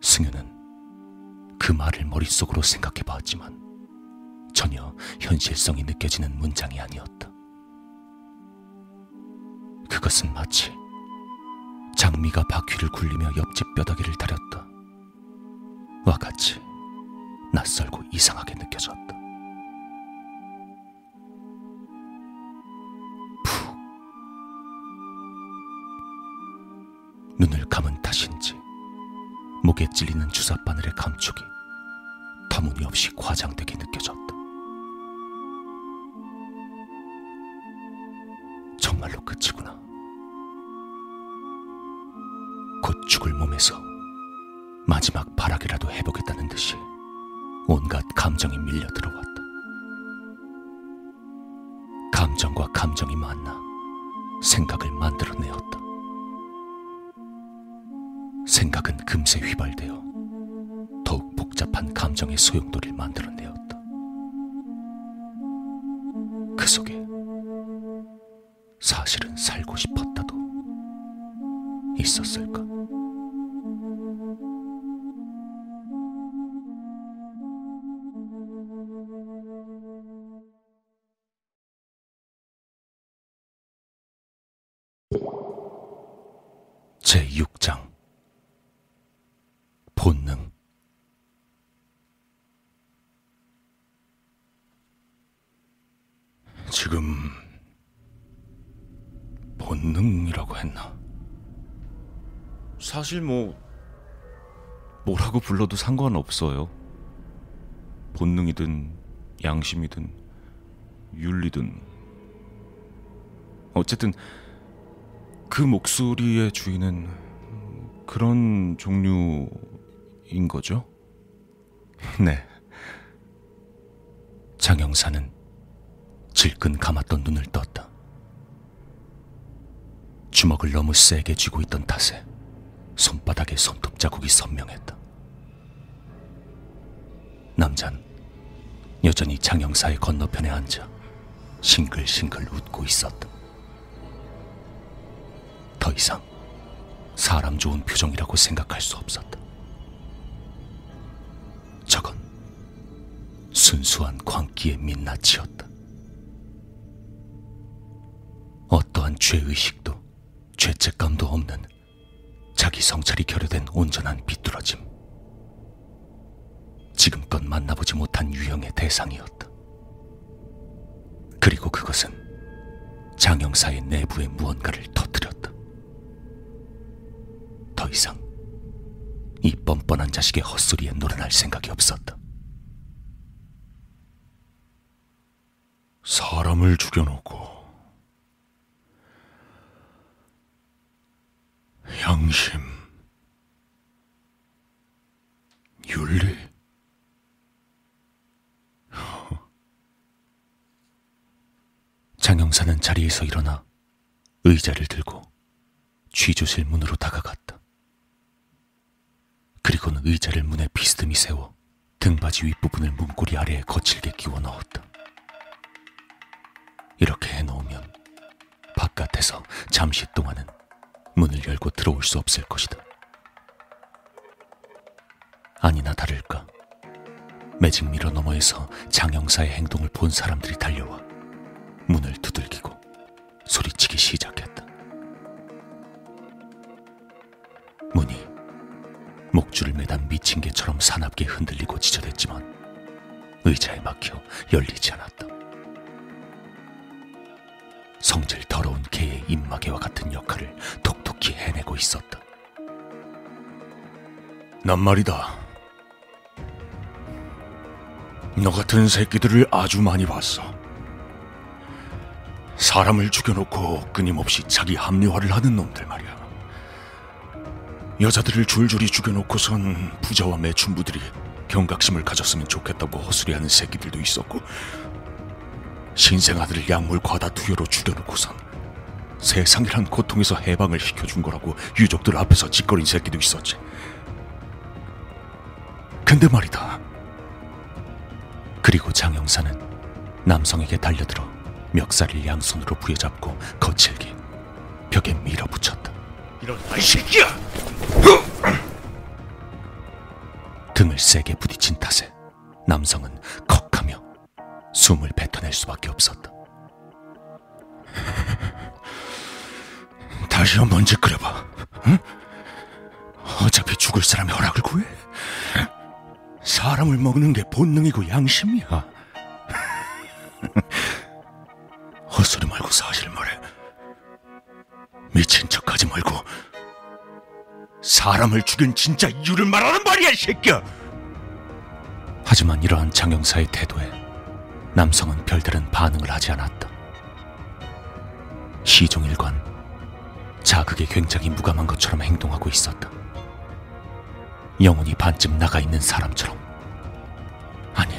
승유는 그 말을 머릿속으로 생각해 봤지만 전혀 현실성이 느껴지는 문장이 아니었다. 그것은 마치 장미가 바퀴를 굴리며 옆집 뼈다귀를 다렸다. 와 같이 낯설고 이상하게 느껴졌다. 눈을 감은 탓인지 목에 찔리는 주사바늘의 감촉이 터무니없이 과장되게 느껴졌다. 정말로 끝이구나. 곧 죽을 몸에서 마지막 발악이라도 해보겠다는 듯이 온갖 감정이 밀려 들어왔다. 감정과 감정이 만나 생각을 만들어내었다. 생각은 금세 휘발되어 더욱 복잡한 감정의 소용돌이를 만들어내었다. 그 속에 사실은 살고 싶었다도 있었을까? 제6장 본능 지금 본능이라고 했나? 사실 뭐 뭐라고 불러도 상관없어요. 본능이든 양심이든 윤리든 어쨌든 그 목소리의 주인은 그런 종류 인 거죠? 네. 장영사는 질끈 감았던 눈을 떴다. 주먹을 너무 세게 쥐고 있던 탓에 손바닥에 손톱 자국이 선명했다. 남잔 여전히 장영사의 건너편에 앉아 싱글싱글 웃고 있었다. 더 이상 사람 좋은 표정이라고 생각할 수 없었다. 저건 순수한 광기의 민낯이었다. 어떠한 죄의식도 죄책감도 없는 자기 성찰이 결여된 온전한 비뚤어짐. 지금껏 만나보지 못한 유형의 대상이었다. 그리고 그것은 장영사의 내부에 무언가를 터뜨렸다. 더 이상 이 뻔뻔한 자식의 헛소리에 노련할 생각이 없었다. 사람을 죽여놓고 양심, 윤리. 장영사는 자리에서 일어나 의자를 들고 취조실 문으로 다가갔다. 그리고는 의자를 문에 비스듬히 세워 등받이 윗부분을 문고리 아래에 거칠게 끼워 넣었다. 이렇게 해놓으면 바깥에서 잠시 동안은 문을 열고 들어올 수 없을 것이다. 아니나 다를까 매직 미러 너머에서 장영사의 행동을 본 사람들이 달려와 문을 두들기고 소리치기 시작했다. 문이 목줄을 매단 미친 개처럼 사납게 흔들리고 지저댔지만 의자에 막혀 열리지 않았다. 성질 더러운 개의 입마개와 같은 역할을 톡톡히 해내고 있었다. 난 말이다. 너 같은 새끼들을 아주 많이 봤어. 사람을 죽여놓고 끊임없이 자기 합리화를 하는 놈들 말이야. 여자들을 줄줄이 죽여놓고선 부자와 매춘부들이 경각심을 가졌으면 좋겠다고 헛소리하는 새끼들도 있었고 신생 아들을 약물 과다 투여로 죽여놓고선 세상이란 고통에서 해방을 시켜준 거라고 유족들 앞에서 짓거린 새끼도 있었지. 근데 말이다. 그리고 장영사는 남성에게 달려들어 멱살을 양손으로 부여잡고 거칠게 벽에 밀어붙였다. 이런 이 새끼야! 등을 세게 부딪힌 탓에 남성은 컥하며 숨을 뱉어낼 수밖에 없었다. 다시 한번 짓거려봐. 응? 어차피 죽을 사람의 허락을 구해. 사람을 먹는 게 본능이고 양심이야. 헛소리 말고 사실을 말해. 미친 척하지 말고 사람을 죽인 진짜 이유를 말하는 말이야, 이 새끼야. 하지만 이러한 장영사의 태도에 남성은 별다른 반응을 하지 않았다. 시종일관 자극에 굉장히 무감한 것처럼 행동하고 있었다. 영혼이 반쯤 나가 있는 사람처럼. 아니,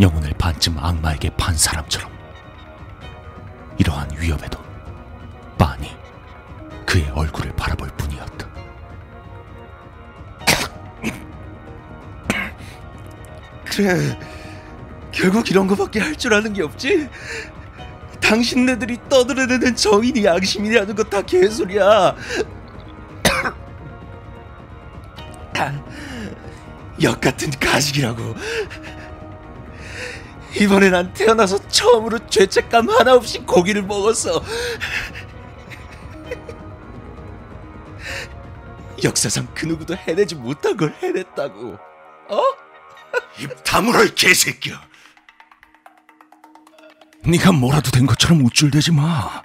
영혼을 반쯤 악마에게 판 사람처럼. 이러한 위협에도 빤히 그의 얼굴을 바라볼 뿐이었다. 그래 결국 이런 거밖에 할 줄 아는 게 없지? 당신네들이 떠들어대는 정인이 양심이라는 거 다 개소리야. 역 같은 가식이라고. 이번에 난 태어나서 처음으로 죄책감 하나 없이 고기를 먹었어 역사상 그 누구도 해내지 못한 걸 해냈다고 어? 입 다물어, 이 개새끼야. 네가 뭐라도 된 것처럼 우쭐대지 마.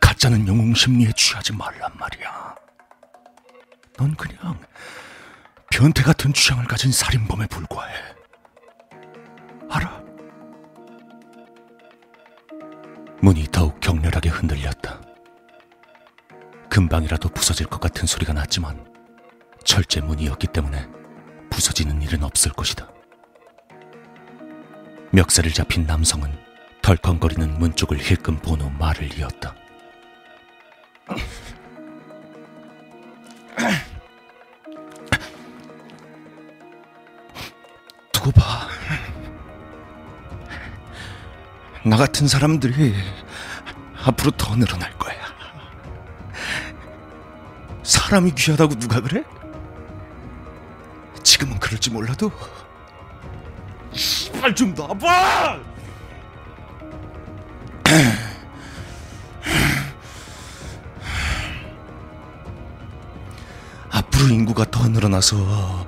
가짜는 영웅 심리에 취하지 말란 말이야. 넌 그냥 변태 같은 취향을 가진 살인범에 불과해. 알아? 문이 더욱 격렬하게 흔들렸다. 금방이라도 부서질 것 같은 소리가 났지만 철제 문이었기 때문에 부서지는 일은 없을 것이다. 멱살을 잡힌 남성은 덜컹거리는 문 쪽을 힐끔 본 후 말을 이었다. 두고 봐. 나 같은 사람들이 앞으로 더 늘어날 거야. 사람이 귀하다고 누가 그래? 지금은 그럴지 몰라도 씨발 좀 놔봐! 앞으로 인구가 더 늘어나서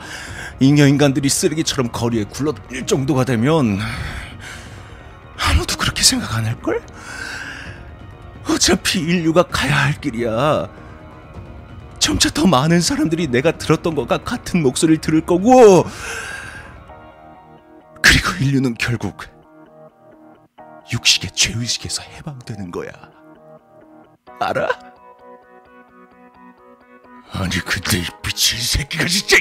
잉여 인간들이 쓰레기처럼 거리에 굴러다닐 정도가 되면 아무도 그렇게 생각 안 할걸? 어차피 인류가 가야 할 길이야. 점차 더 많은 사람들이 내가 들었던 것과 같은 목소리를 들을 거고 그리고 인류는 결국 육식의 죄의식에서 해방되는 거야. 알아? 아니 근데 이 미친 새끼가 진짜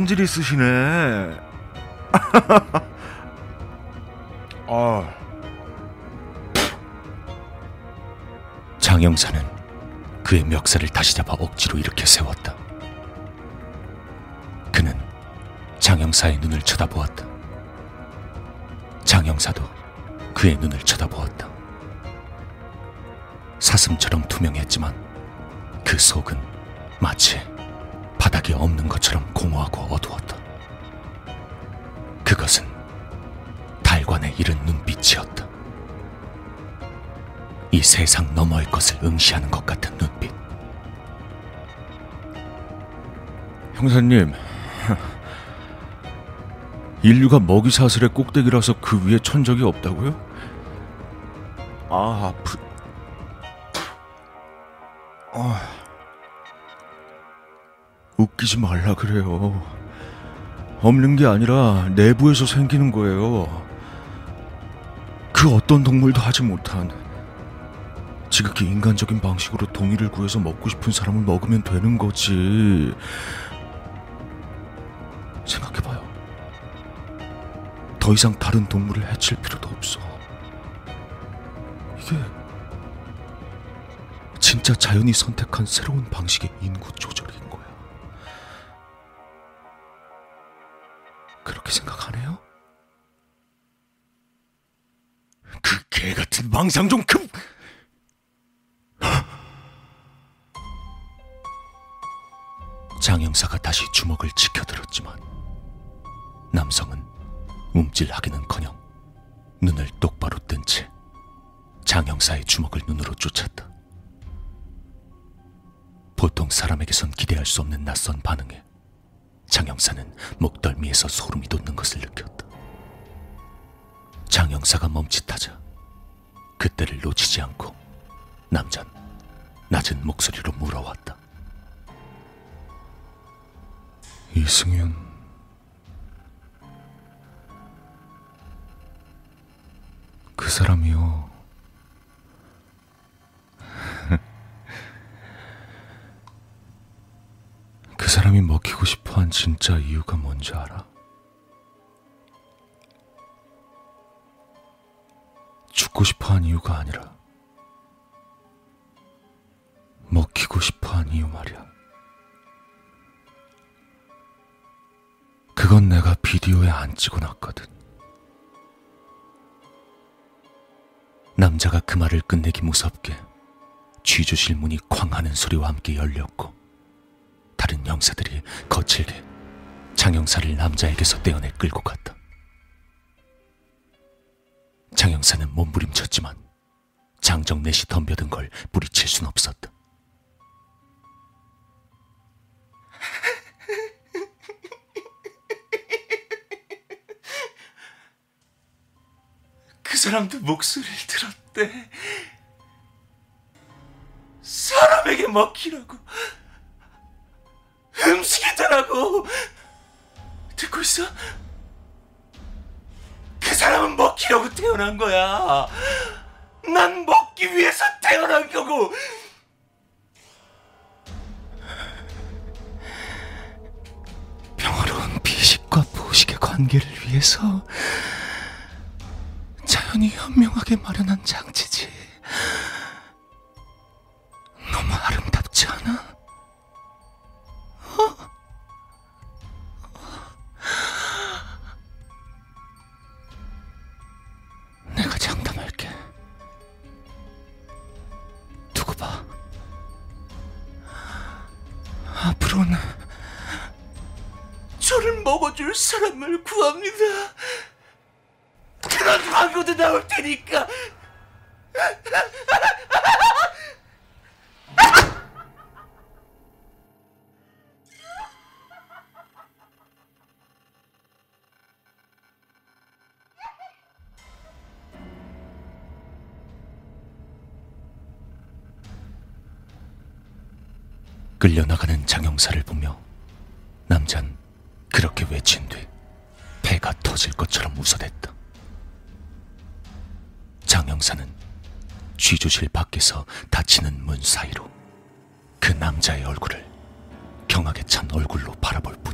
성질이 쓰시네. 아, 장영사는 그의 멱살을 다시 잡아 억지로 일으켜 세웠다. 그는 장영사의 눈을 쳐다보았다. 장영사도 그의 눈을 쳐다보았다. 사슴처럼 투명했지만 그 속은 마치 바닥이 없는 것처럼 공허하고 어두웠다. 그것은 달관의 이른 눈빛이었다. 이 세상 너머의 것을 응시하는 것 같은 눈빛. 형사님 인류가 먹이 사슬의 꼭대기라서 그 위에 천 적이 없다고요? 아, 아프. 아, 웃기지 말라 그래요. 없는 게 아니라 내부에서 생기는 거예요. 그 어떤 동물도 하지 못한 지극히 인간적인 방식으로 동이를 구해서 먹고 싶은 사람을 먹으면 되는 거지. 생각해봐요. 더 이상 다른 동물을 해칠 필요도 없어. 이게 진짜 자연이 선택한 새로운 방식의 인구 조절 그렇게 생각하네요? 그 개 같은 망상 좀 금. 장영사가 다시 주먹을 치켜들었지만 남성은 움찔하기는커녕 눈을 똑바로 뜬 채 장영사의 주먹을 눈으로 쫓았다. 보통 사람에게선 기대할 수 없는 낯선 반응에 장영사는 목덜미에서 소름이 돋는 것을 느꼈다. 장영사가 멈칫하자 그때를 놓치지 않고 남잔 낮은 목소리로 물어왔다. 이승윤. 그 사람이요. 그 사람이 먹히고 싶어 한 진짜 이유가 뭔지 알아? 죽고 싶어 한 이유가 아니라 먹히고 싶어 한 이유 말이야. 그건 내가 비디오에 안 찍어놨거든. 남자가 그 말을 끝내기 무섭게 취조실 문이 쾅 하는 소리와 함께 열렸고 다른 영사들이 거칠게 장영사를 남자에게서 떼어내 끌고 갔다. 장영사는 몸부림쳤지만 장정넷이 덤벼든 걸 뿌리칠 순 없었다. 그 사람도 목소리를 들었대. 사람에게 먹히라고. 음식이더라고. 듣고 있어? 그 사람은 먹히려고 태어난 거야. 난 먹기 위해서 태어난 거고. 평화로운 비식과 보식의 관계를 위해서 자연이 현명하게 마련한 장치지. 너무 아름답지 않아? 먹어줄 사람을 구합니다. 그런 광고도 나올 테니까. 끌려나가는 장영사를 보며 남잔 그렇게 외친 뒤 배가 터질 것처럼 웃어댔다. 장영사는 취조실 밖에서 닫히는 문 사이로 그 남자의 얼굴을 경악에 찬 얼굴로 바라보고